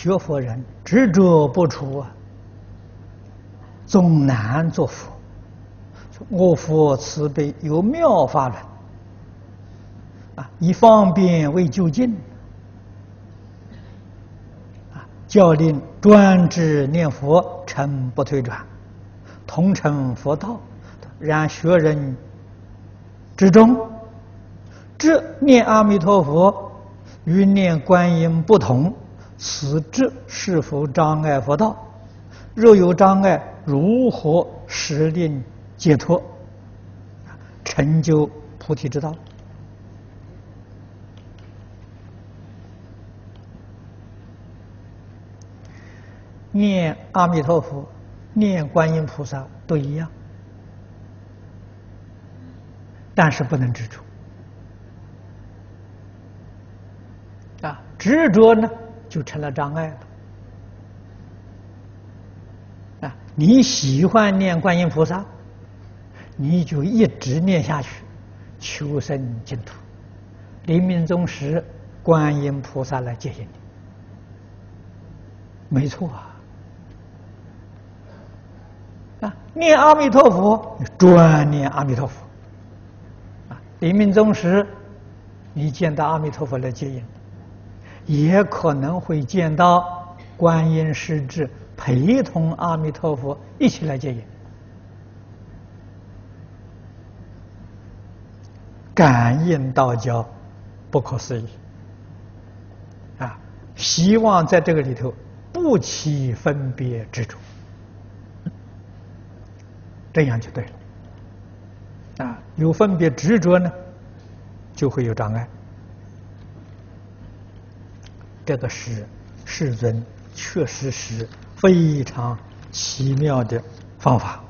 学佛人执着不除啊，总难作佛。我佛慈悲有妙法轮啊，以方便为究竟啊，教令专志念佛，成不退转，同成佛道。然学人之中，这念阿弥陀佛与念观音不同，此执是否障碍佛道？若有障碍，如何实令解脱，成就菩提之道？念阿弥陀佛，念观音菩萨都一样，但是不能执着。啊，执着呢，就成了障碍了。啊，你喜欢念观音菩萨，你就一直念下去，求生净土。临命终时，观音菩萨来接引你，没错啊。啊，念阿弥陀佛，专念阿弥陀佛。啊，临命终时，你见到阿弥陀佛来接引。也可能会见到观音师智陪同阿弥陀佛一起来接引，感应道交不可思议啊！希望在这个里头不起分别执着，这样就对了啊！有分别执着呢，就会有障碍。这个是世尊确实是非常奇妙的方法。